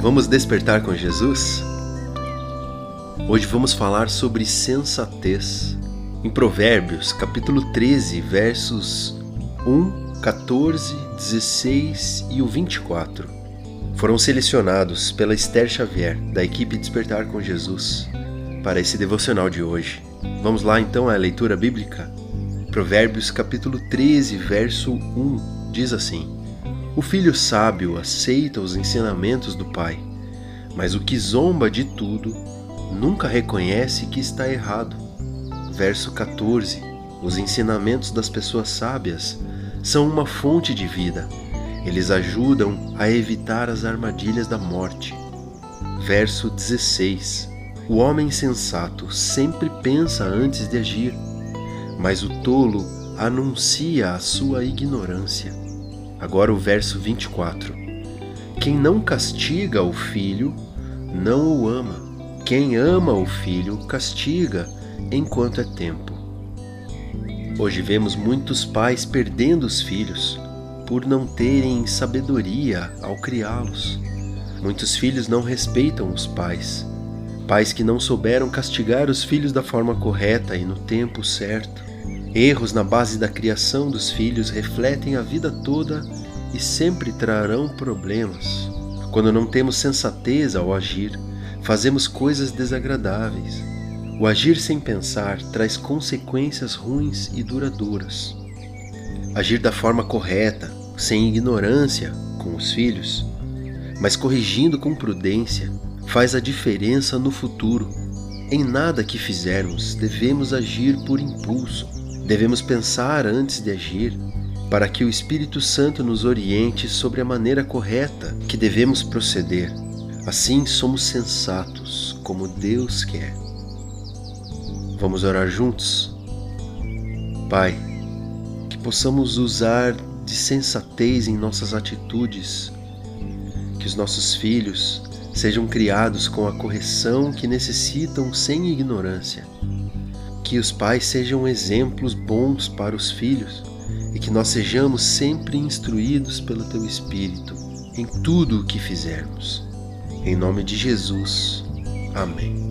Vamos despertar com Jesus? Hoje vamos falar sobre sensatez. Em Provérbios, capítulo 13, versos 1, 14, 16 e o 24, foram selecionados pela Esther Xavier, da equipe Despertar com Jesus, para esse devocional de hoje. Vamos lá então à leitura bíblica? Provérbios, capítulo 13, verso 1, diz assim: O filho sábio aceita os ensinamentos do pai, mas o que zomba de tudo nunca reconhece que está errado. Verso 14: Os ensinamentos das pessoas sábias são uma fonte de vida. Eles ajudam a evitar as armadilhas da morte. Verso 16: O homem sensato sempre pensa antes de agir, mas o tolo anuncia a sua ignorância. Agora o verso 24: Quem não castiga o filho não o ama quem ama o filho castiga enquanto é tempo. Hoje vemos muitos pais perdendo os filhos por não terem sabedoria ao criá-los. Muitos filhos não respeitam os pais. Pais que não souberam castigar os filhos da forma correta e no tempo certo. Erros na base da criação dos filhos refletem a vida toda e sempre trarão problemas. Quando não temos sensatez ao agir, fazemos coisas desagradáveis. O agir sem pensar traz consequências ruins e duradouras. Agir da forma correta, sem ignorância com os filhos, mas corrigindo com prudência, faz a diferença no futuro. Em nada que fizermos devemos agir por impulso. Devemos pensar antes de agir, para que o Espírito Santo nos oriente sobre a maneira correta que devemos proceder. Assim somos sensatos, como Deus quer. Vamos orar juntos? Pai, que possamos usar de sensatez em nossas atitudes, que os nossos filhos sejam criados com a correção que necessitam sem ignorância, que os pais sejam exemplos bons para os filhos e que nós sejamos sempre instruídos pelo Teu Espírito em tudo o que fizermos. Em nome de Jesus. Amém.